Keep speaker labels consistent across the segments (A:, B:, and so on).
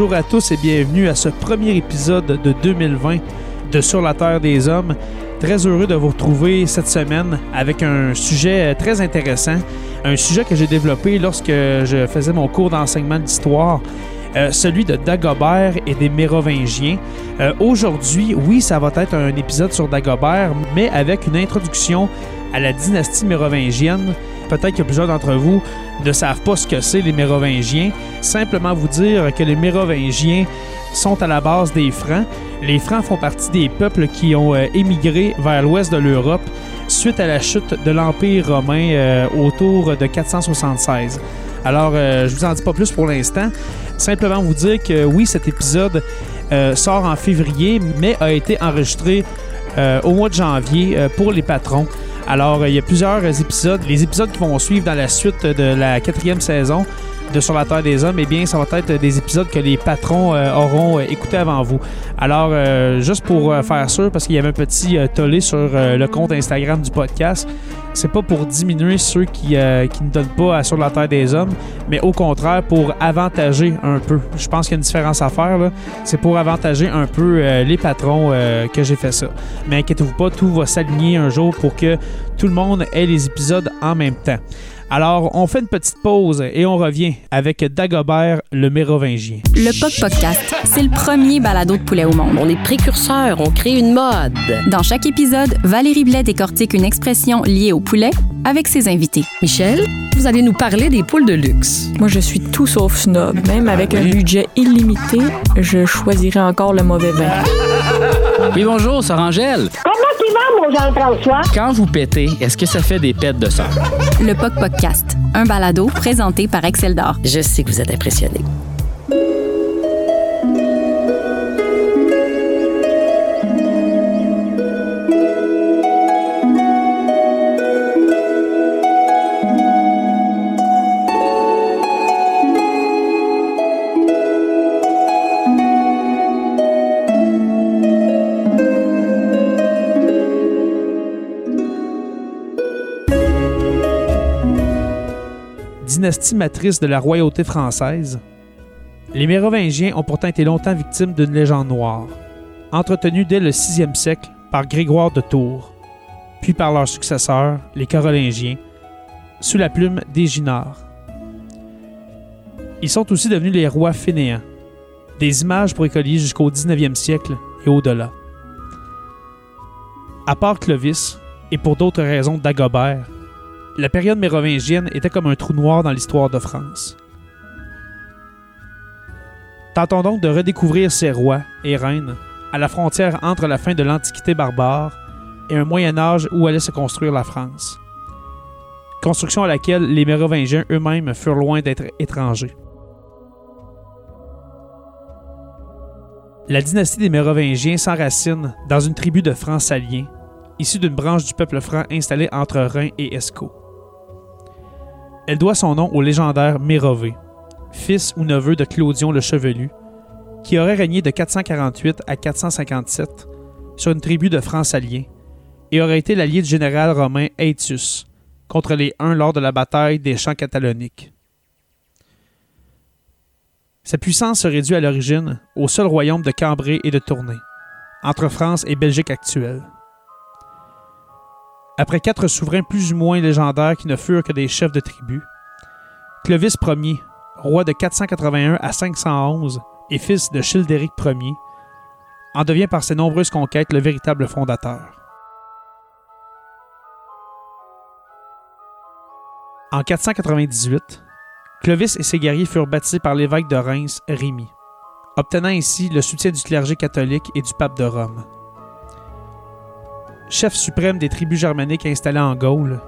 A: Bonjour à tous et bienvenue à ce premier épisode de 2020 de Sur la Terre des Hommes. Très heureux de vous retrouver cette semaine avec un sujet très intéressant, un sujet que j'ai développé lorsque je faisais mon cours d'enseignement d'histoire. Euh, celui de Dagobert et des Mérovingiens. Euh, Aujourd'hui, oui, ça va être un épisode sur Dagobert, mais avec une introduction à la dynastie mérovingienne. Peut-être que plusieurs d'entre vous ne savent pas ce que c'est les Mérovingiens. Simplement vous dire que les Mérovingiens sont à la base des Francs. Les Francs font partie des peuples qui ont euh, émigré vers l'ouest de l'Europe suite à la chute de l'Empire romain euh, autour de 476. Alors, euh, je vous en dis pas plus pour l'instant. Simplement vous dire que oui, cet épisode euh, sort en février, mais a été enregistré au mois de janvier pour les patrons. Alors, euh, il y a plusieurs épisodes. Les épisodes qui vont suivre dans la suite de la quatrième saison de Terre des Hommes, eh bien, ça va être des épisodes que les patrons euh, auront euh, écoutés avant vous. Alors, euh, juste pour faire sûr, parce qu'il y avait un petit tollé sur le compte Instagram du podcast, c'est pas pour diminuer ceux qui, qui ne donnent pas à Sur la Terre des Hommes, mais au contraire pour avantager un peu. Je pense qu'il y a une différence à faire. C'est pour avantager un peu les patrons que j'ai fait ça. Mais inquiétez-vous pas, tout va s'aligner un jour pour que tout le monde ait les épisodes en même temps. Alors, on fait une petite pause et on revient avec Dagobert le Mérovingien.
B: Le POC Podcast, c'est le premier balado de poulet au monde.
C: On est précurseurs, on crée une mode.
B: Dans chaque épisode, Valérie Blais décortique une expression liée au poulet avec ses invités.
C: Michel, vous allez nous parler des poules de luxe.
D: Moi, je suis tout sauf snob. Même avec un budget illimité, je choisirais encore le mauvais vin.
E: Oui, bonjour, Sœur Angèle. Quand vous pétez, est-ce que ça fait des pets de sang?
B: Le POC Podcast, un balado présenté par Excel d'Or.
C: Je sais que vous êtes impressionnés.
A: Dynastie matrice de la royauté française, les Mérovingiens ont pourtant été longtemps victimes d'une légende noire, entretenue dès le 6e siècle par Grégoire de Tours, puis par leurs successeurs, les Carolingiens, sous la plume d'Éginard. Ils sont aussi devenus les rois fainéants, des images pour écoliers jusqu'au 19e siècle et au-delà. À part Clovis, et pour d'autres raisons d'Agobert, la période mérovingienne était comme un trou noir dans l'histoire de France. Tentons donc de redécouvrir ces rois et reines à la frontière entre la fin de l'Antiquité barbare et un Moyen Âge où allait se construire la France. Construction à laquelle les Mérovingiens eux-mêmes furent loin d'être étrangers. La dynastie des Mérovingiens s'enracine dans une tribu de Francaliens issue d'une branche du peuple franc installée entre Reims et Escaut. Elle doit son nom au légendaire Mérové, fils ou neveu de Clodion le Chevelu, qui aurait régné de 448 à 457 sur une tribu de Francs-Aliens et aurait été l'allié du général romain Aetius contre les Huns lors de la bataille des champs cataloniques. Sa puissance se réduit à l'origine au seul royaume de Cambrai et de Tournai, entre France et Belgique actuelle. Après quatre souverains plus ou moins légendaires qui ne furent que des chefs de tribu, Clovis Ier, roi de 481 à 511 et fils de Childéric Ier, en devient par ses nombreuses conquêtes le véritable fondateur. En 498, Clovis et ses guerriers furent baptisés par l'évêque de Reims, Rémy, obtenant ainsi le soutien du clergé catholique et du pape de Rome. Chef suprême des tribus germaniques installées en Gaule,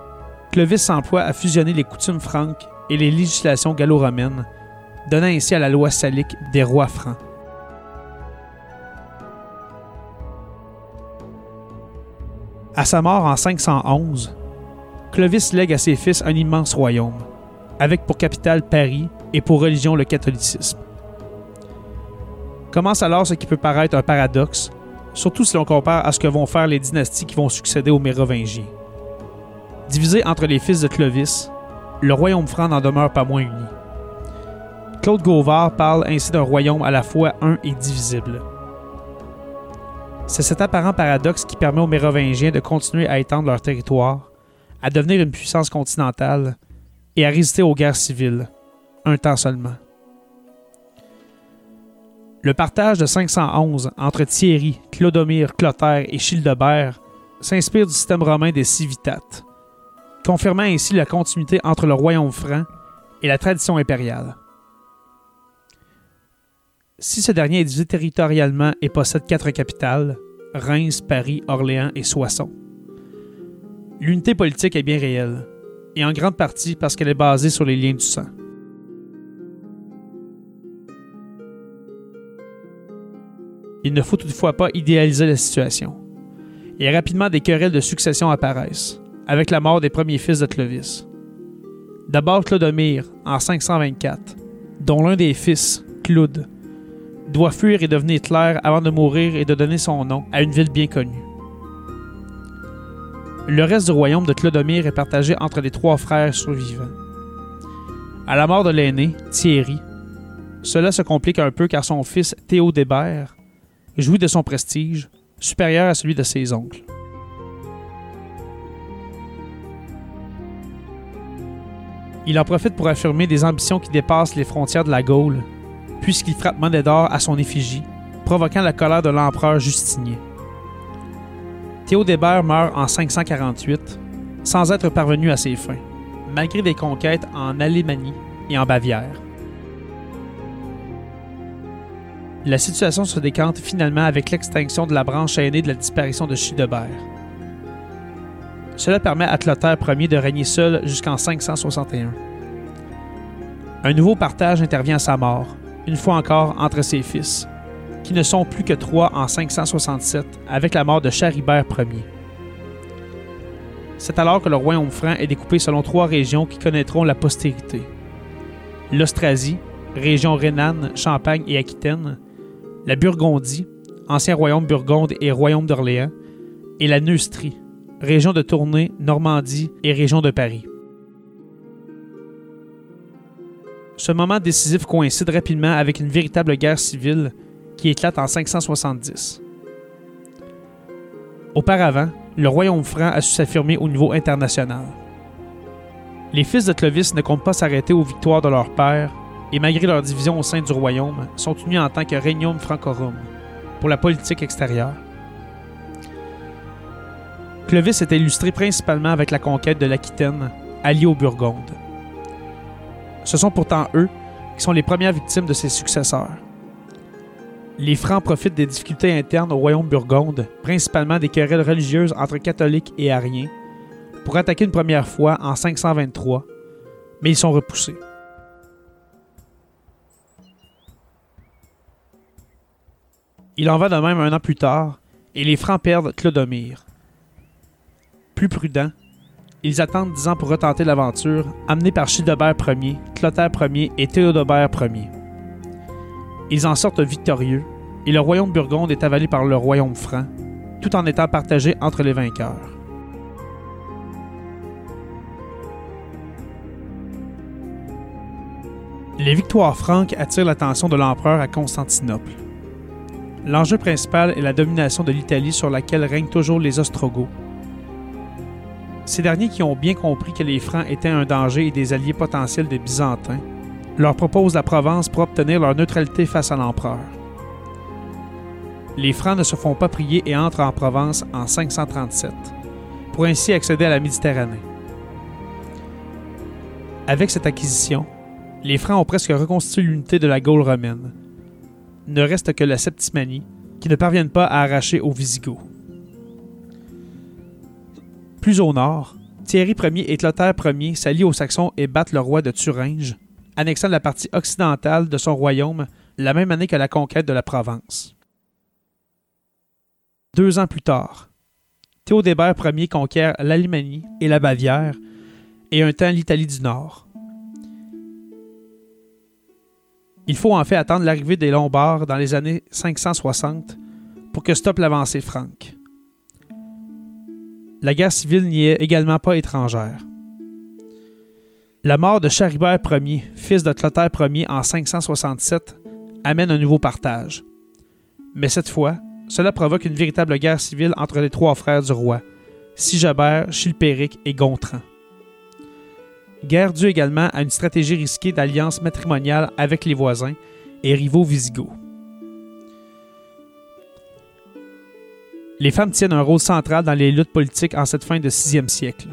A: Clovis s'emploie à fusionner les coutumes franques et les législations gallo-romaines, donnant ainsi à la loi salique des rois francs. À sa mort en 511, Clovis lègue à ses fils un immense royaume, avec pour capitale Paris et pour religion le catholicisme. Commence alors ce qui peut paraître un paradoxe, surtout si l'on compare à ce que vont faire les dynasties qui vont succéder aux Mérovingiens. Divisé entre les fils de Clovis, le royaume franc n'en demeure pas moins uni. Claude Gauvard parle ainsi d'un royaume à la fois un et divisible. C'est cet apparent paradoxe qui permet aux Mérovingiens de continuer à étendre leur territoire, à devenir une puissance continentale et à résister aux guerres civiles, un temps seulement. Le partage de 511 entre Thierry, Clodomir, Clotaire et Childebert s'inspire du système romain des civitates, confirmant ainsi la continuité entre le royaume franc et la tradition impériale. Si ce dernier est divisé territorialement et possède quatre capitales, Reims, Paris, Orléans et Soissons, l'unité politique est bien réelle, et en grande partie parce qu'elle est basée sur les liens du sang. Il ne faut toutefois pas idéaliser la situation. Et rapidement des querelles de succession apparaissent, avec la mort des premiers fils de Clovis. D'abord Clodomir, en 524, dont l'un des fils, Claude, doit fuir et devenir Hitler avant de mourir et de donner son nom à une ville bien connue. Le reste du royaume de Clodomir est partagé entre les trois frères survivants. À la mort de l'aîné, Thierry, cela se complique un peu car son fils Théodébert jouit de son prestige, supérieur à celui de ses oncles. Il en profite pour affirmer des ambitions qui dépassent les frontières de la Gaule, puisqu'il frappe monnaie à son effigie, provoquant la colère de l'empereur Justinien. Théodébert meurt en 548, sans être parvenu à ses fins, malgré des conquêtes en Alémanie et en Bavière. La situation se décante finalement avec l'extinction de la branche aînée de la disparition de Childebert. Cela permet à Clotaire Ier de régner seul jusqu'en 561. Un nouveau partage intervient à sa mort, une fois encore entre ses fils, qui ne sont plus que trois en 567 avec la mort de Charibert Ier. C'est alors que le royaume franc est découpé selon trois régions qui connaîtront la postérité. L'Austrasie, région rhénane, Champagne et Aquitaine, la Burgondie, ancien royaume Burgonde et royaume d'Orléans, et la Neustrie, région de Tournai, Normandie et région de Paris. Ce moment décisif coïncide rapidement avec une véritable guerre civile qui éclate en 570. Auparavant, le royaume franc a su s'affirmer au niveau international. Les fils de Clovis ne comptent pas s'arrêter aux victoires de leur père et malgré leur division au sein du royaume, sont unis en tant que Regnum Francorum pour la politique extérieure. Clovis est illustré principalement avec la conquête de l'Aquitaine, alliée aux Burgondes. Ce sont pourtant eux qui sont les premières victimes de ses successeurs. Les Francs profitent des difficultés internes au royaume burgonde, principalement des querelles religieuses entre catholiques et ariens, pour attaquer une première fois en 523, mais ils sont repoussés. Il en va de même un an plus tard, et les Francs perdent Clodomir. Plus prudents, ils attendent dix ans pour retenter l'aventure, amenés par Childebert Ier, Clotaire Ier et Théodobert Ier. Ils en sortent victorieux, et le royaume burgonde est avalé par le royaume franc, tout en étant partagé entre les vainqueurs. Les victoires franques attirent l'attention de l'empereur à Constantinople. L'enjeu principal est la domination de l'Italie sur laquelle règnent toujours les Ostrogoths. Ces derniers qui ont bien compris que les Francs étaient un danger et des alliés potentiels des Byzantins, leur proposent la Provence pour obtenir leur neutralité face à l'empereur. Les Francs ne se font pas prier et entrent en Provence en 537, pour ainsi accéder à la Méditerranée. Avec cette acquisition, les Francs ont presque reconstitué l'unité de la Gaule romaine. Ne reste que la Septimanie, qui ne parviennent pas à arracher aux Visigoths. Plus au nord, Thierry Ier et Clotaire Ier s'allient aux Saxons et battent le roi de Thuringe, annexant la partie occidentale de son royaume la même année que la conquête de la Provence. Deux ans plus tard, Théodébert Ier conquiert l'Allemagne et la Bavière, et un temps l'Italie du Nord. Il faut en fait attendre l'arrivée des Lombards dans les années 560 pour que stoppe l'avancée franque. La guerre civile n'y est également pas étrangère. La mort de Charibert Ier, fils de Clotaire Ier en 567, amène un nouveau partage. Mais cette fois, cela provoque une véritable guerre civile entre les trois frères du roi, Sigebert, Chilpéric et Gontran guerre due également à une stratégie risquée d'alliance matrimoniale avec les voisins et rivaux visigoths. Les femmes tiennent un rôle central dans les luttes politiques en cette fin de 6e siècle.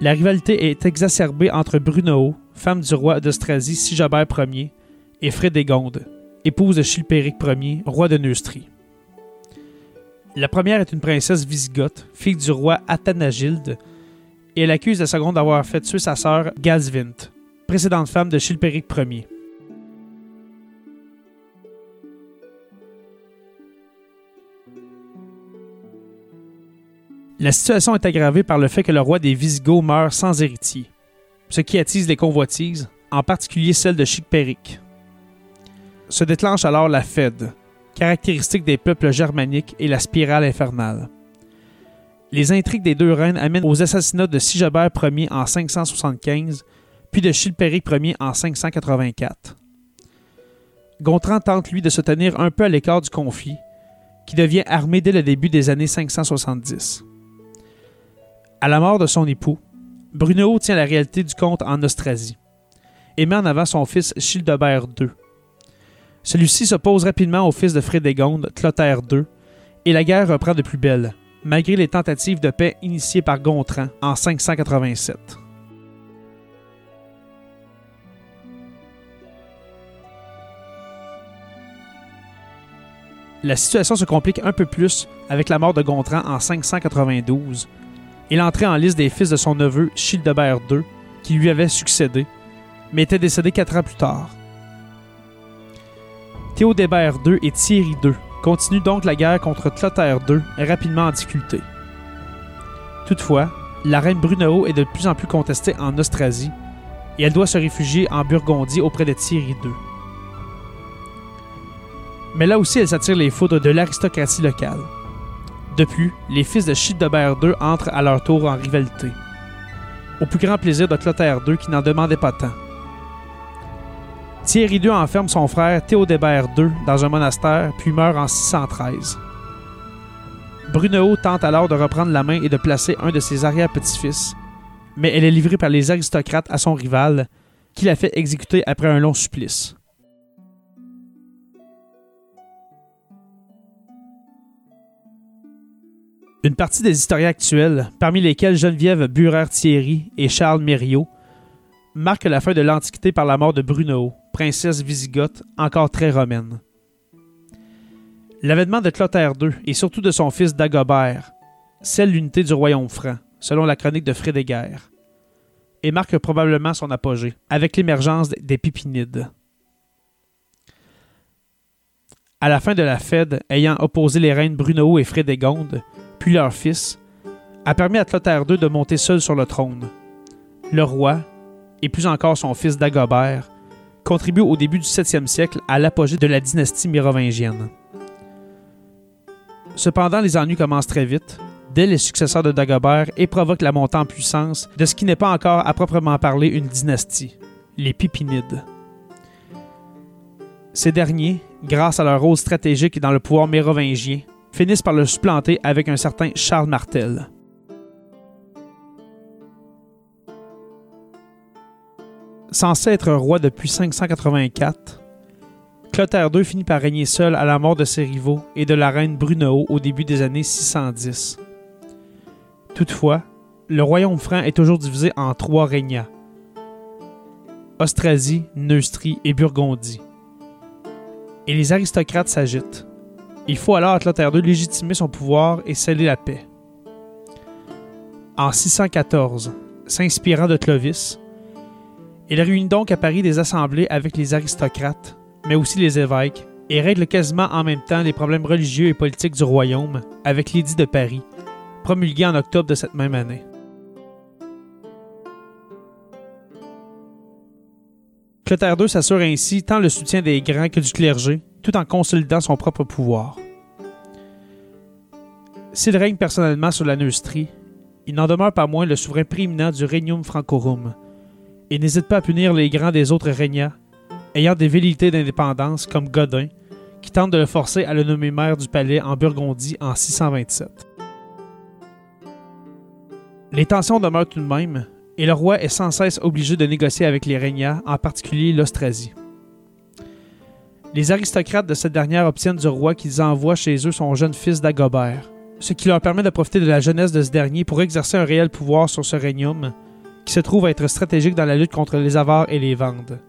A: La rivalité est exacerbée entre Brunehaut, femme du roi d'Austrasie Sigebert Ier, et Frédégonde, épouse de Chilpéric Ier, roi de Neustrie. La première est une princesse visigothe, fille du roi Athanagilde, et elle accuse la seconde d'avoir fait tuer sa sœur Galsvint, précédente femme de Chilpéric Ier. La situation est aggravée par le fait que le roi des Visigoths meurt sans héritier, ce qui attise les convoitises, en particulier celle de Chilpéric. Se déclenche alors la Fed, caractéristique des peuples germaniques et la spirale infernale. Les intrigues des deux reines amènent aux assassinats de Sigebert Ier en 575, puis de Chilpéric Ier en 584. Gontran tente lui de se tenir un peu à l'écart du conflit, qui devient armé dès le début des années 570. À la mort de son époux, Brunehaut tient la réalité du comte en Austrasie et met en avant son fils Childebert II. Celui-ci s'oppose rapidement au fils de Frédégonde, Clotaire II, et la guerre reprend de plus belle malgré les tentatives de paix initiées par Gontran en 587. La situation se complique un peu plus avec la mort de Gontran en 592 et l'entrée en liste des fils de son neveu Childebert II, qui lui avait succédé, mais était décédé quatre ans plus tard. Théodébert II et Thierry II continue donc la guerre contre Clotaire II, rapidement en difficulté. Toutefois, la reine Brunehaut est de plus en plus contestée en Austrasie et elle doit se réfugier en Burgondie auprès de Thierry II. Mais là aussi, elle s'attire les foudres de l'aristocratie locale. De plus, les fils de Childebert II entrent à leur tour en rivalité, au plus grand plaisir de Clotaire II qui n'en demandait pas tant. Thierry II enferme son frère Théodébert II dans un monastère, puis meurt en 613. Brunehaut tente alors de reprendre la main et de placer un de ses arrière-petits-fils, mais elle est livrée par les aristocrates à son rival, qui la fait exécuter après un long supplice. Une partie des historiens actuels, parmi lesquels Geneviève Burer-Thierry et Charles Mériot, marque la fin de l'Antiquité par la mort de Brunehaut, princesse visigothe encore très romaine. L'avènement de Clotaire II et surtout de son fils Dagobert scelle l'unité du royaume franc, selon la chronique de Frédéguerre, et marque probablement son apogée, avec l'émergence des Pipinides. À la fin de la Fed, ayant opposé les reines Brunehaut et Frédégonde, puis leur fils, a permis à Clotaire II de monter seul sur le trône. Le roi, et plus encore son fils Dagobert, contribuent au début du 7e siècle à l'apogée de la dynastie mérovingienne. Cependant, les ennuis commencent très vite, dès les successeurs de Dagobert, et provoquent la montée en puissance de ce qui n'est pas encore à proprement parler une dynastie, les Pipinides. Ces derniers, grâce à leur rôle stratégique dans le pouvoir mérovingien, finissent par le supplanter avec un certain Charles Martel. Censé être roi depuis 584, Clotaire II finit par régner seul à la mort de ses rivaux et de la reine Brunehaut au début des années 610. Toutefois, le royaume franc est toujours divisé en trois régnats Austrasie, Neustrie et Burgondie. Et les aristocrates s'agitent. Il faut alors à Clotaire II légitimer son pouvoir et sceller la paix. En 614, s'inspirant de Clovis, il réunit donc à Paris des assemblées avec les aristocrates, mais aussi les évêques, et règle quasiment en même temps les problèmes religieux et politiques du royaume avec l'édit de Paris, promulgué en octobre de cette même année. Clotaire II s'assure ainsi tant le soutien des grands que du clergé, tout en consolidant son propre pouvoir. S'il règne personnellement sur la Neustrie, il n'en demeure pas moins le souverain prééminent du Regnum Francorum, et n'hésite pas à punir les grands des autres régnats, ayant des velléités d'indépendance comme Godin, qui tente de le forcer à le nommer maire du palais en Burgondie en 627. Les tensions demeurent tout de même, et le roi est sans cesse obligé de négocier avec les régnats, en particulier l'Austrasie. Les aristocrates de cette dernière obtiennent du roi qu'ils envoient chez eux son jeune fils Dagobert, ce qui leur permet de profiter de la jeunesse de ce dernier pour exercer un réel pouvoir sur ce régnum, qui se trouve être stratégique dans la lutte contre les avares et les vendes.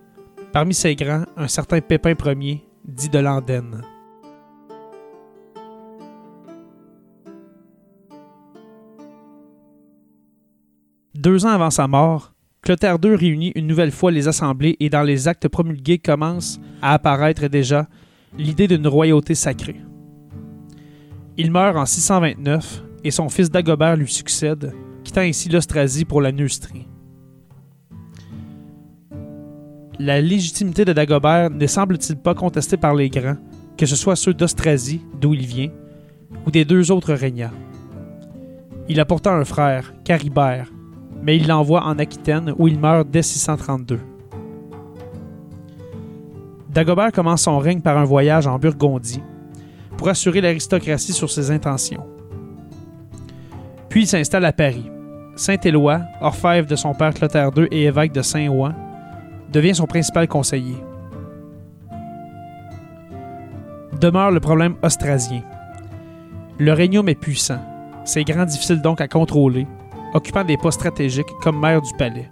A: Parmi ces grands, un certain Pépin Ier, dit de Landenne. Deux ans avant sa mort, Clotaire II réunit une nouvelle fois les assemblées et dans les actes promulgués commence à apparaître déjà l'idée d'une royauté sacrée. Il meurt en 629 et son fils Dagobert lui succède, quittant ainsi l'Austrasie pour la Neustrie. La légitimité de Dagobert ne semble-t-il pas contestée par les grands, que ce soit ceux d'Austrasie, d'où il vient, ou des deux autres régnats. Il a pourtant un frère, Caribert, mais il l'envoie en Aquitaine où il meurt dès 632. Dagobert commence son règne par un voyage en Burgondie pour assurer l'aristocratie sur ses intentions. Puis il s'installe à Paris. Saint-Éloi, orfèvre de son père Clotaire II et évêque de Saint-Ouen, devient son principal conseiller. Demeure le problème austrasien. Le régnum est puissant. C'est grand difficile donc à contrôler, occupant des postes stratégiques comme maire du palais.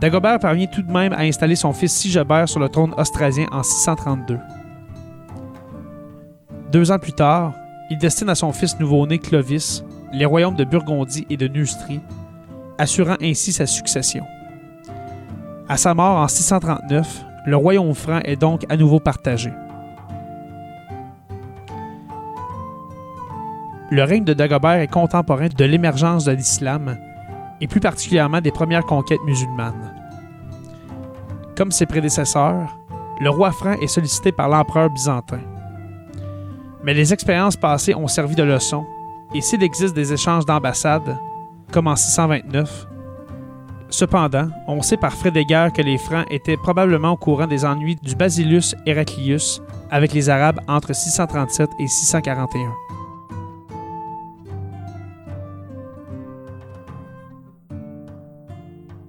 A: Dagobert parvient tout de même à installer son fils Sigebert sur le trône austrasien en 632. Deux ans plus tard, il destine à son fils nouveau-né Clovis les royaumes de Burgondie et de Neustrie, assurant ainsi sa succession. À sa mort en 639, le royaume franc est donc à nouveau partagé. Le règne de Dagobert est contemporain de l'émergence de l'islam et plus particulièrement des premières conquêtes musulmanes. Comme ses prédécesseurs, le roi franc est sollicité par l'empereur byzantin. Mais les expériences passées ont servi de leçon, et s'il existe des échanges d'ambassades, comme en 629, cependant, on sait par frais que les Francs étaient probablement au courant des ennuis du Basilus Heraclius avec les Arabes entre 637 et 641.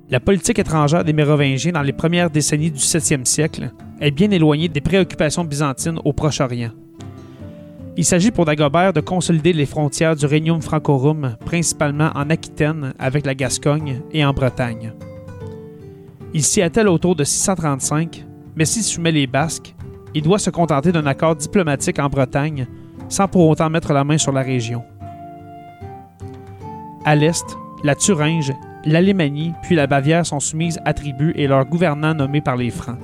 A: La politique étrangère des Mérovingiens dans les premières décennies du 7e siècle est bien éloignée des préoccupations byzantines au Proche-Orient. Il s'agit pour Dagobert de consolider les frontières du Regnum Francorum, principalement en Aquitaine avec la Gascogne et en Bretagne. Il s'y attelle autour de 635, mais s'il soumet les Basques, il doit se contenter d'un accord diplomatique en Bretagne sans pour autant mettre la main sur la région. À l'est, la Thuringe l'Allemagne puis la Bavière sont soumises à tribus et leurs gouvernants nommés par les Francs.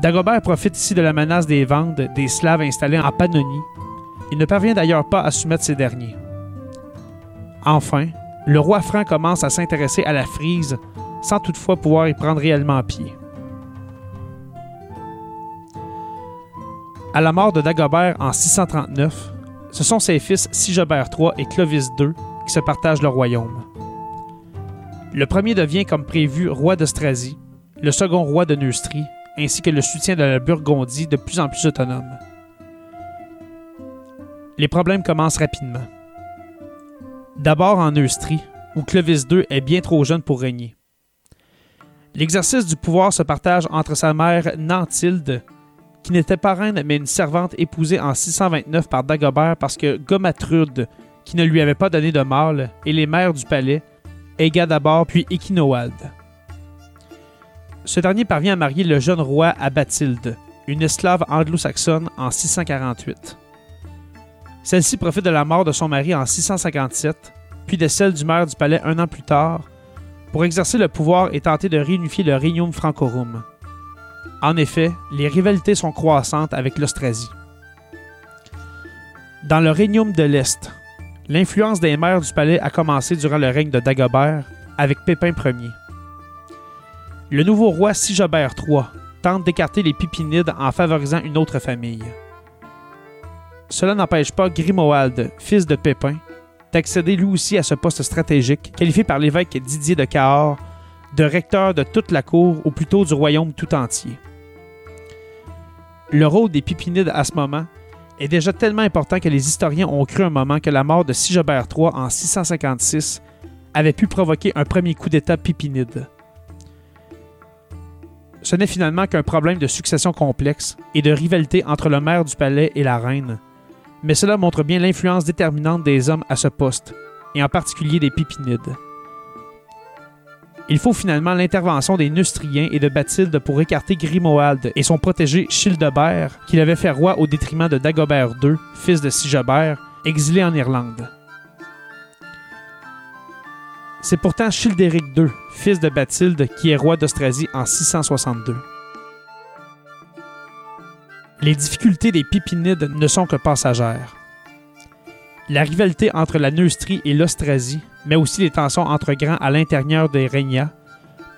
A: Dagobert profite ici de la menace des Vendes, des Slaves installés en Pannonie. Il ne parvient d'ailleurs pas à soumettre ces derniers. Enfin, le roi franc commence à s'intéresser à la frise sans toutefois pouvoir y prendre réellement pied. À la mort de Dagobert en 639, ce sont ses fils Sigobert III et Clovis II qui se partagent le royaume. Le premier devient, comme prévu, roi d'Austrasie, le second roi de Neustrie, ainsi que le soutien de la Burgondie de plus en plus autonome. Les problèmes commencent rapidement. D'abord en Neustrie, où Clovis II est bien trop jeune pour régner. L'exercice du pouvoir se partage entre sa mère Nantilde, qui n'était pas reine mais une servante épousée en 629 par Dagobert parce que Gomatrude, qui ne lui avait pas donné de mâle, et les mères du palais, Ega d'abord puis Equinoald. Ce dernier parvient à marier le jeune roi à Bathilde, une esclave anglo-saxonne, en 648. Celle-ci profite de la mort de son mari en 657, puis de celle du maire du palais un an plus tard, pour exercer le pouvoir et tenter de réunifier le Regnum Francorum. En effet, les rivalités sont croissantes avec l'Austrasie. Dans le Regnum de l'Est, l'influence des maires du palais a commencé durant le règne de Dagobert avec Pépin Ier. Le nouveau roi Sigobert III tente d'écarter les Pipinides en favorisant une autre famille. Cela n'empêche pas Grimoald, fils de Pépin, d'accéder lui aussi à ce poste stratégique, qualifié par l'évêque Didier de Cahors de recteur de toute la cour ou plutôt du royaume tout entier. Le rôle des Pipinides à ce moment est déjà tellement important que les historiens ont cru un moment que la mort de Sigobert III en 656 avait pu provoquer un premier coup d'État pipinide. Ce n'est finalement qu'un problème de succession complexe et de rivalité entre le maire du palais et la reine, mais cela montre bien l'influence déterminante des hommes à ce poste, et en particulier des Pipinides. Il faut finalement l'intervention des Neustriens et de Bathilde pour écarter Grimoald et son protégé Childebert, qu'il avait fait roi au détriment de Dagobert II, fils de Sigobert, exilé en Irlande. C'est pourtant Childéric II, fils de Bathilde, qui est roi d'Austrasie en 662. Les difficultés des Pipinides ne sont que passagères. La rivalité entre la Neustrie et l'Austrasie, mais aussi les tensions entre grands à l'intérieur des Régnats,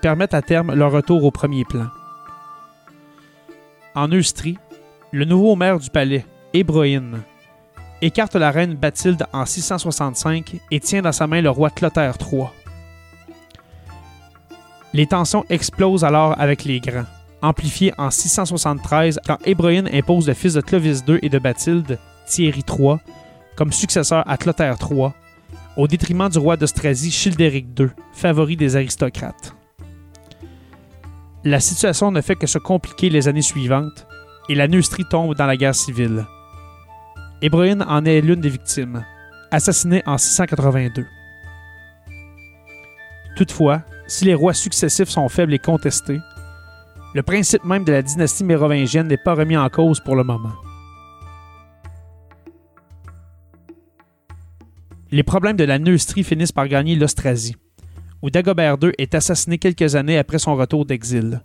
A: permettent à terme leur retour au premier plan. En Neustrie, le nouveau maire du palais, Ébroïne, écarte la reine Bathilde en 665 et tient dans sa main le roi Clotaire III. Les tensions explosent alors avec les grands, amplifiées en 673 quand Ébroïne impose le fils de Clovis II et de Bathilde, Thierry III, comme successeur à Clotaire III, au détriment du roi d'Austrasie Childéric II, favori des aristocrates. La situation ne fait que se compliquer les années suivantes et la Neustrie tombe dans la guerre civile. Ébroïne en est l'une des victimes, assassinée en 682. Toutefois, si les rois successifs sont faibles et contestés, le principe même de la dynastie mérovingienne n'est pas remis en cause pour le moment. Les problèmes de la Neustrie finissent par gagner l'Austrasie, où Dagobert II est assassiné quelques années après son retour d'exil.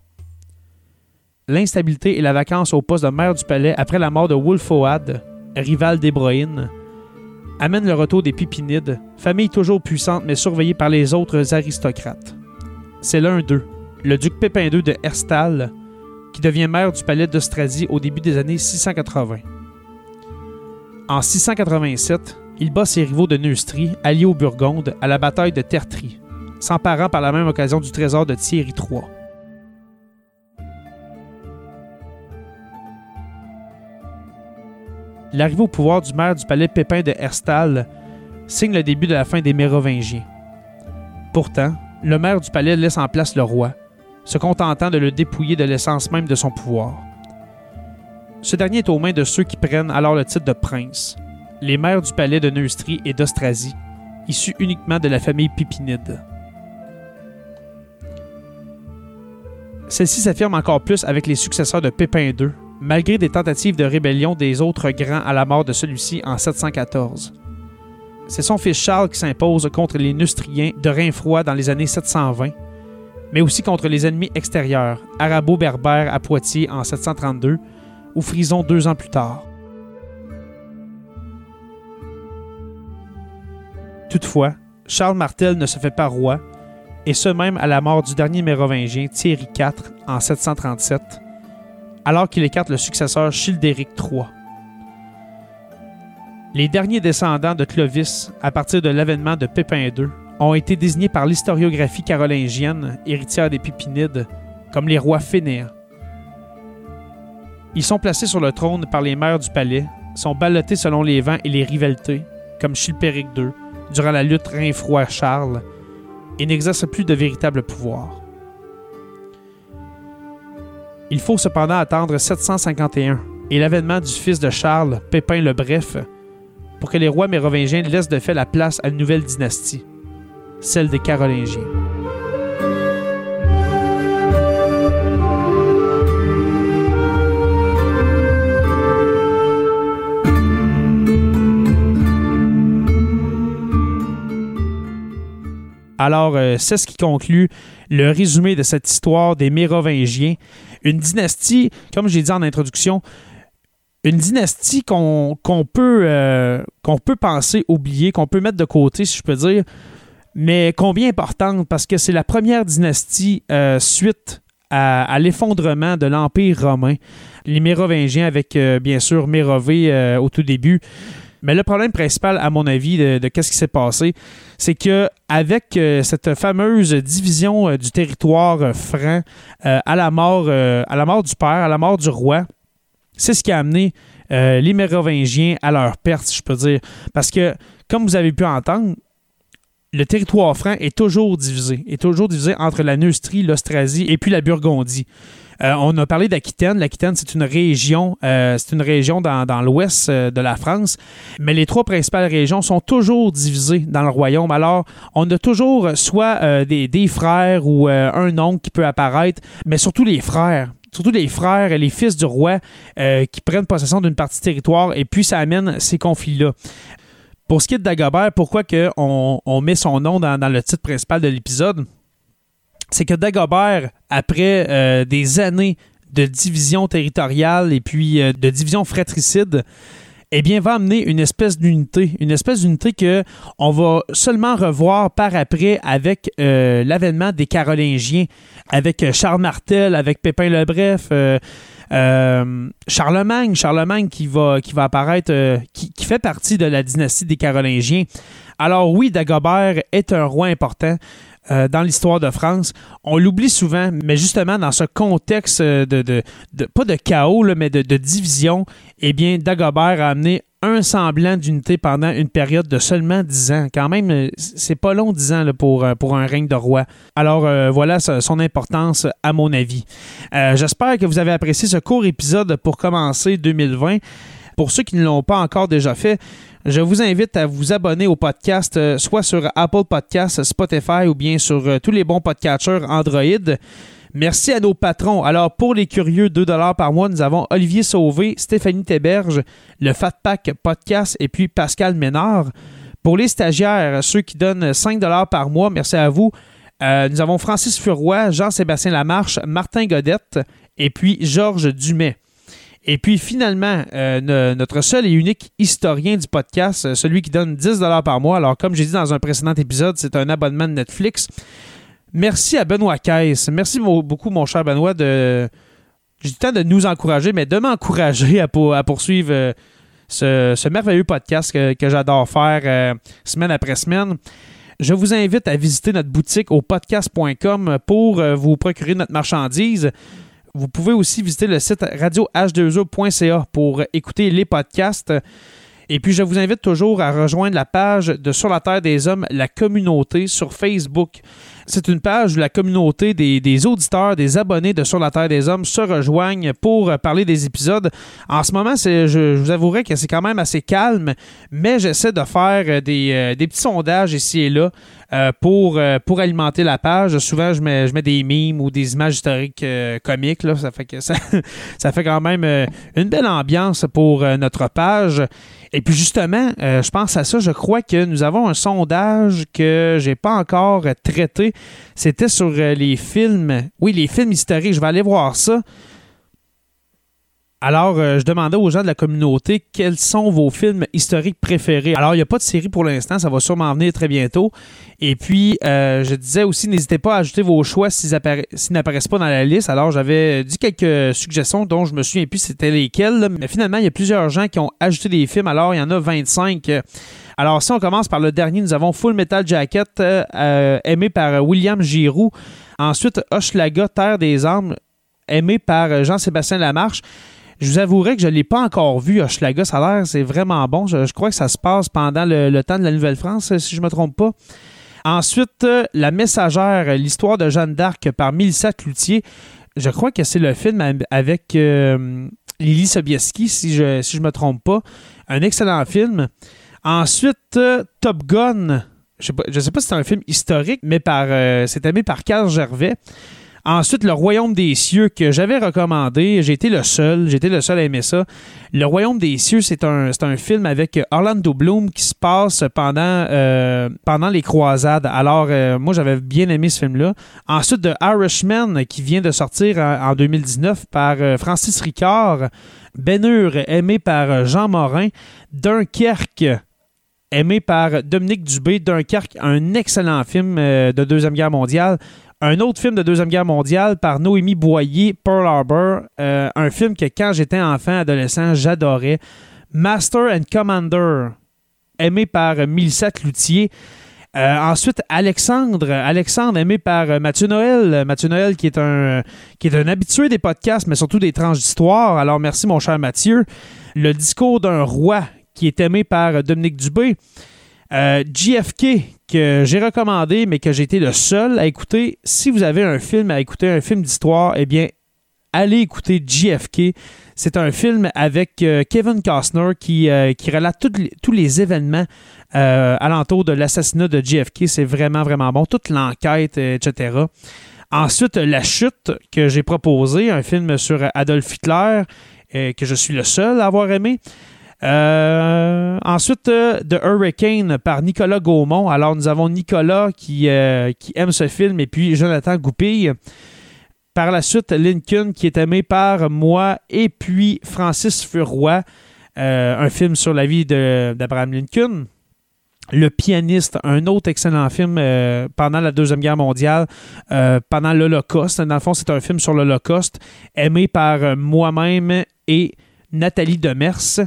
A: L'instabilité et la vacance au poste de maire du palais après la mort de Wulfoad, rival d'Ébroïne, amènent le retour des Pipinides, famille toujours puissante mais surveillée par les autres aristocrates. C'est l'un d'eux, le duc Pépin II de Herstal, qui devient maire du palais d'Austrasie au début des années 680. En 687, il bat ses rivaux de Neustrie, alliés aux Burgondes, à la bataille de Tertry, s'emparant par la même occasion du trésor de Thierry III. L'arrivée au pouvoir du maire du palais Pépin de Herstal signe le début de la fin des Mérovingiens. Pourtant, le maire du palais laisse en place le roi, se contentant de le dépouiller de l'essence même de son pouvoir. Ce dernier est aux mains de ceux qui prennent alors le titre de prince, les maires du palais de Neustrie et d'Austrasie, issus uniquement de la famille Pipinide. Celle-ci s'affirme encore plus avec les successeurs de Pépin II, malgré des tentatives de rébellion des autres grands à la mort de celui-ci en 714. C'est son fils Charles qui s'impose contre les Neustriens de Rainfroid dans les années 720, mais aussi contre les ennemis extérieurs, arabo-berbères à Poitiers en 732 ou Frison deux ans plus tard. Toutefois, Charles Martel ne se fait pas roi, et ce même à la mort du dernier mérovingien Thierry IV en 737, alors qu'il écarte le successeur Childéric III. Les derniers descendants de Clovis, à partir de l'avènement de Pépin II, ont été désignés par l'historiographie carolingienne, héritière des Pipinides, comme les rois fainéants. Ils sont placés sur le trône par les maires du palais, sont ballottés selon les vents et les rivalités, comme Chilpéric II, durant la lutte Rhin-Froid-Charles, et n'exercent plus de véritable pouvoir. Il faut cependant attendre 751 et l'avènement du fils de Charles, Pépin le Bref, pour que les rois mérovingiens laissent de fait la place à une nouvelle dynastie, celle des Carolingiens. Alors, euh, c'est ce qui conclut le résumé de cette histoire des Mérovingiens. Une dynastie, comme j'ai dit en introduction, une dynastie qu'on peut, euh, qu'on peut penser oublier, qu'on peut mettre de côté, si je peux dire, mais combien importante parce que c'est la première dynastie euh, suite à, l'effondrement de l'Empire romain. Les Mérovingiens avec, euh, bien sûr, Mérové au tout début. Mais le problème principal, à mon avis, de, qu'est-ce qui s'est passé, c'est que avec cette fameuse division du territoire franc à la mort du père, à la mort du roi, c'est ce qui a amené euh, les Mérovingiens à leur perte, je peux dire. Parce que, comme vous avez pu entendre, le territoire franc est toujours divisé, est toujours divisé entre la Neustrie, l'Austrasie et puis la Burgondie. Euh, on a parlé d'Aquitaine. L'Aquitaine, c'est une région, euh, c'est une région dans, l'ouest euh, de la France, mais les trois principales régions sont toujours divisées dans le royaume. Alors, on a toujours soit des, frères ou un oncle qui peut apparaître, mais surtout les frères surtout les frères et les fils du roi qui prennent possession d'une partie du territoire et puis ça amène ces conflits-là. Pour ce qui est de Dagobert, pourquoi on, met son nom dans le titre principal de l'épisode? C'est que Dagobert, après euh, des années de division territoriale et puis euh, de division fratricide, eh bien, va amener une espèce d'unité, une espèce d'unité que on va seulement revoir par après avec euh, l'avènement des Carolingiens, avec Charles Martel, avec Pépin le Bref, Charlemagne, Charlemagne qui va, qui apparaître, qui fait partie de la dynastie des Carolingiens. Alors oui, Dagobert est un roi important euh, dans l'histoire de France. On l'oublie souvent, mais justement dans ce contexte euh, de, pas de chaos, mais de, division, eh bien, Dagobert a amené un semblant d'unité pendant une période de seulement 10 ans. Quand même, euh, c'est pas long 10 ans pour, pour un règne de roi. Alors voilà son importance à mon avis. J'espère que vous avez apprécié ce court épisode pour commencer 2020. Pour ceux qui ne l'ont pas encore déjà fait, je vous invite à vous abonner au podcast, euh, soit sur Apple Podcasts, Spotify ou bien sur euh, tous les bons podcatchers Android. Merci à nos patrons. Alors, pour les curieux, 2 par mois, nous avons Olivier Sauvé, Stéphanie Théberge, le Fat Pack Podcast et puis Pascal Ménard. Pour les stagiaires, ceux qui donnent 5 par mois, merci à vous. Euh, nous avons Francis Furoy, Jean-Sébastien Lamarche, Martin Godette et puis Georges Dumais. Et puis finalement, euh, notre seul et unique historien du podcast, euh, celui qui donne 10 par mois. Alors, comme j'ai dit dans un précédent épisode, c'est un abonnement de Netflix. Merci à Benoît Caisse. Merci beaucoup, mon cher Benoît, de. J'ai du temps de nous encourager, mais de m'encourager à, pour- à poursuivre euh, ce, merveilleux podcast que, j'adore faire semaine après semaine. Je vous invite à visiter notre boutique au podcast.com pour vous procurer notre marchandise. Vous pouvez aussi visiter le site radioh2o.ca pour écouter les podcasts. Et puis, je vous invite toujours à rejoindre la page de Sur la Terre des Hommes, la communauté sur Facebook. C'est une page où la communauté des, auditeurs, des abonnés de Sur la Terre des Hommes se rejoignent pour parler des épisodes. En ce moment, je, vous avouerai que c'est quand même assez calme, mais j'essaie de faire euh, des, euh, des petits sondages ici et là euh, pour, pour alimenter la page. Souvent, je mets, des mimes ou des images historiques comiques. Ça, fait que ça, fait quand même une belle ambiance pour notre page. Et puis justement, euh, je pense à ça, je crois que nous avons un sondage que j'ai pas encore traité. C'était sur euh, les films. Oui, les films historiques. Je vais aller voir ça. Alors, euh, je demandais aux gens de la communauté quels sont vos films historiques préférés. Alors, il n'y a pas de série pour l'instant, ça va sûrement venir très bientôt. Et puis, euh, je disais aussi, n'hésitez pas à ajouter vos choix s'ils appara- s'ils n'apparaissent pas dans la liste. Alors, j'avais dit quelques suggestions dont je me souviens plus c'était lesquelles. Mais finalement, il y a plusieurs gens qui ont ajouté des films. Alors, il y en a 25. Alors, si on commence par le dernier, nous avons Full Metal Jacket, euh, aimé par William Giroux. Ensuite, Hochelaga, Terre des Armes, aimé par Jean-Sébastien Lamarche. Je vous avouerai que je ne l'ai pas encore vu, Hochelaga. Ça a l'air, c'est vraiment bon. Je, crois que ça se passe pendant le, temps de la Nouvelle-France, euh, si je ne me trompe pas. Ensuite, euh, La Messagère, euh, l'histoire de Jeanne d'Arc par Mélissa Cloutier. Je crois que c'est le film avec Lily Sobieski, si je ne si je me trompe pas. Un excellent film. Ensuite, Top Gun. Je ne sais, pas si c'est un film historique, mais c'est aimé par Carl Gervais. Ensuite, Le Royaume des cieux, que j'avais recommandé. Été le seul. Été le seul à aimer ça. Le Royaume des cieux, c'est un, film avec Orlando Bloom qui se passe pendant, euh, les croisades. Alors, euh, moi, j'avais bien aimé ce film-là. Ensuite, The Irishman, qui vient de sortir en, en 2019 par euh, Francis Ricard. Ben Hur, aimé par Jean Morin. Dunkerque, aimé par Dominique Dubé. Dunkerque, un excellent film de Deuxième Guerre mondiale. Un autre film de Deuxième Guerre mondiale par Noémie Boyer, Pearl Harbor. Euh, un film que quand j'étais enfant, adolescent, j'adorais. Master and Commander, aimé par Mélissa Cloutier. Euh, ensuite, Alexandre. Alexandre, aimé par Mathieu Noël. Mathieu Noël, qui est, un, qui est un habitué des podcasts, mais surtout des tranches d'histoire. Alors, merci, mon cher Mathieu. Le discours d'un roi, qui est aimé par Dominique Dubé. Euh, JFK, que j'ai recommandé, mais que j'ai été le seul à écouter. Si vous avez un film à écouter, un film d'histoire, eh bien, allez écouter JFK. C'est un film avec euh, Kevin Costner qui, euh, relate tous les événements alentour de l'assassinat de JFK. C'est vraiment, vraiment bon. Toute l'enquête, etc. Ensuite, La Chute, que j'ai proposé, un film sur Adolf Hitler, que je suis le seul à avoir aimé. Euh, ensuite, euh, The Hurricane par Nicolas Gaumont. Alors, nous avons Nicolas qui, euh, qui aime ce film et puis Jonathan Goupille. Par la suite, Lincoln qui est aimé par moi et puis Francis Furoy. Un film sur la vie d'Abraham Lincoln. Le pianiste, un autre excellent film pendant la Deuxième Guerre mondiale, pendant l'Holocauste. Dans le fond, c'est un film sur l'Holocauste, aimé par moi-même et Nathalie Demers.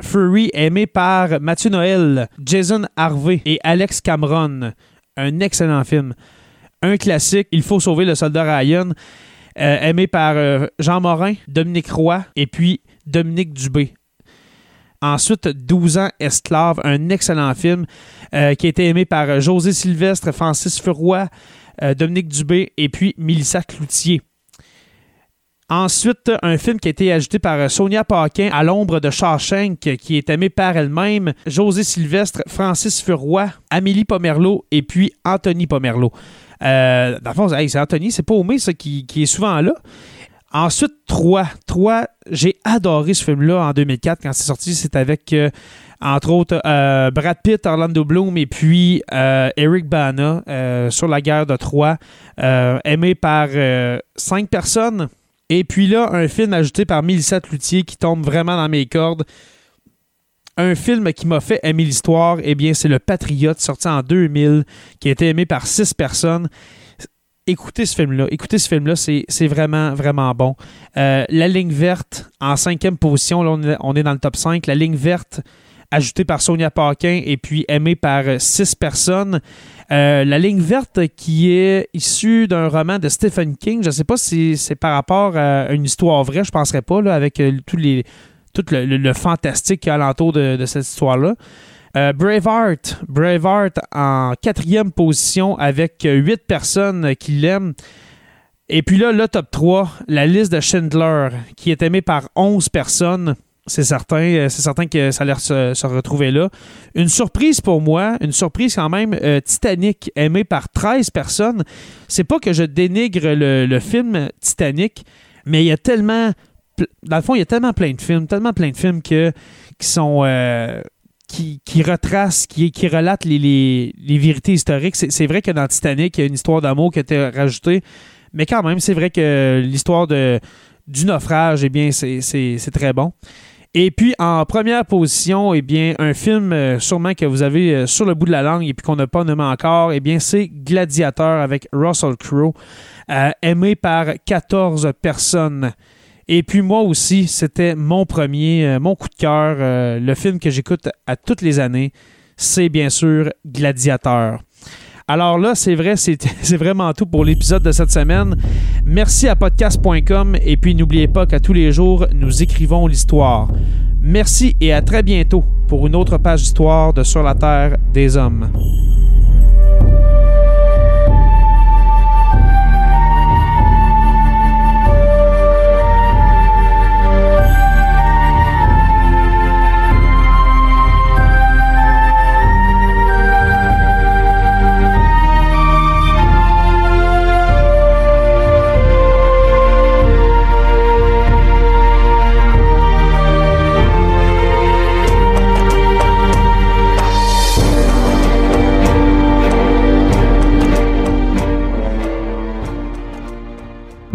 A: Fury, aimé par Mathieu Noël, Jason Harvey et Alex Cameron. Un excellent film. Un classique, Il faut sauver le soldat Ryan, euh, aimé par euh, Jean Morin, Dominique Roy et puis Dominique Dubé. Ensuite, 12 ans esclave, un excellent film euh, qui a été aimé par José Sylvestre, Francis Furoy, Dominique Dubé et puis Mélissa Cloutier. Ensuite, un film qui a été ajouté par euh, Sonia Paquin à l'ombre de Shawshank, qui est aimé par elle-même, José Sylvestre, Francis Furoy, Amélie Pomerleau et puis Anthony Pomerleau. Euh, dans le fond, c'est Anthony, c'est pas Omé, ça, qui, est souvent là. Ensuite, 3. 3, j'ai adoré ce film-là en 2004 quand c'est sorti. C'est avec, euh, entre autres, euh, Brad Pitt, Orlando Bloom et puis Eric Bana sur la guerre de Troie, aimé par cinq personnes. Et puis là, un film ajouté par Mélissa Cloutier qui tombe vraiment dans mes cordes. Un film qui m'a fait aimer l'histoire, eh bien, c'est Le Patriote, sorti en 2000, qui a été aimé par six personnes. Écoutez ce film-là. Écoutez ce film-là, c'est vraiment, vraiment bon. Euh, la ligne verte, en cinquième position, là, on est, on est dans le top 5. La ligne verte, ajoutée par Sonia Paquin et puis aimée par euh, six personnes. Euh, la ligne verte qui est issue d'un roman de Stephen King. Je ne sais pas si c'est par rapport à une histoire vraie, je ne penserais pas, avec euh, tous les, tout le, fantastique qu'il y a alentour de, cette histoire-là. Euh, Braveheart. Braveheart en quatrième position avec huit personnes qui l'aiment. Et puis là, le top 3, la liste de Schindler, qui est aimée par 11 personnes. C'est certain, euh, c'est certain que ça a l'air se, se retrouver là. Une surprise pour moi, une surprise quand même, euh, Titanic, aimé par 13 personnes. C'est pas que je dénigre le, film Titanic, mais il y a tellement. Dans le fond, il y a tellement plein de films, tellement plein de films que, qui sont. euh, qui, qui retracent, qui, qui relatent les, les- vérités historiques. C'est vrai que dans Titanic, il y a une histoire d'amour qui a été rajoutée, mais quand même, c'est vrai que l'histoire du naufrage, eh bien, c'est très bon. Et puis, en première position, eh bien, un film euh, sûrement que vous avez euh, sur le bout de la langue et puis qu'on n'a pas nommé encore, eh bien, c'est Gladiateur avec Russell Crowe, euh, aimé par 14 personnes. Et puis moi aussi, c'était mon premier, mon coup de cœur, le film que j'écoute à toutes les années, c'est bien sûr Gladiateur. Alors là, c'est vrai, c'est vraiment tout pour l'épisode de cette semaine. Merci à podcast.com et puis n'oubliez pas qu'à tous les jours, nous écrivons l'histoire. Merci et à très bientôt pour une autre page d'histoire de Sur la Terre des Hommes.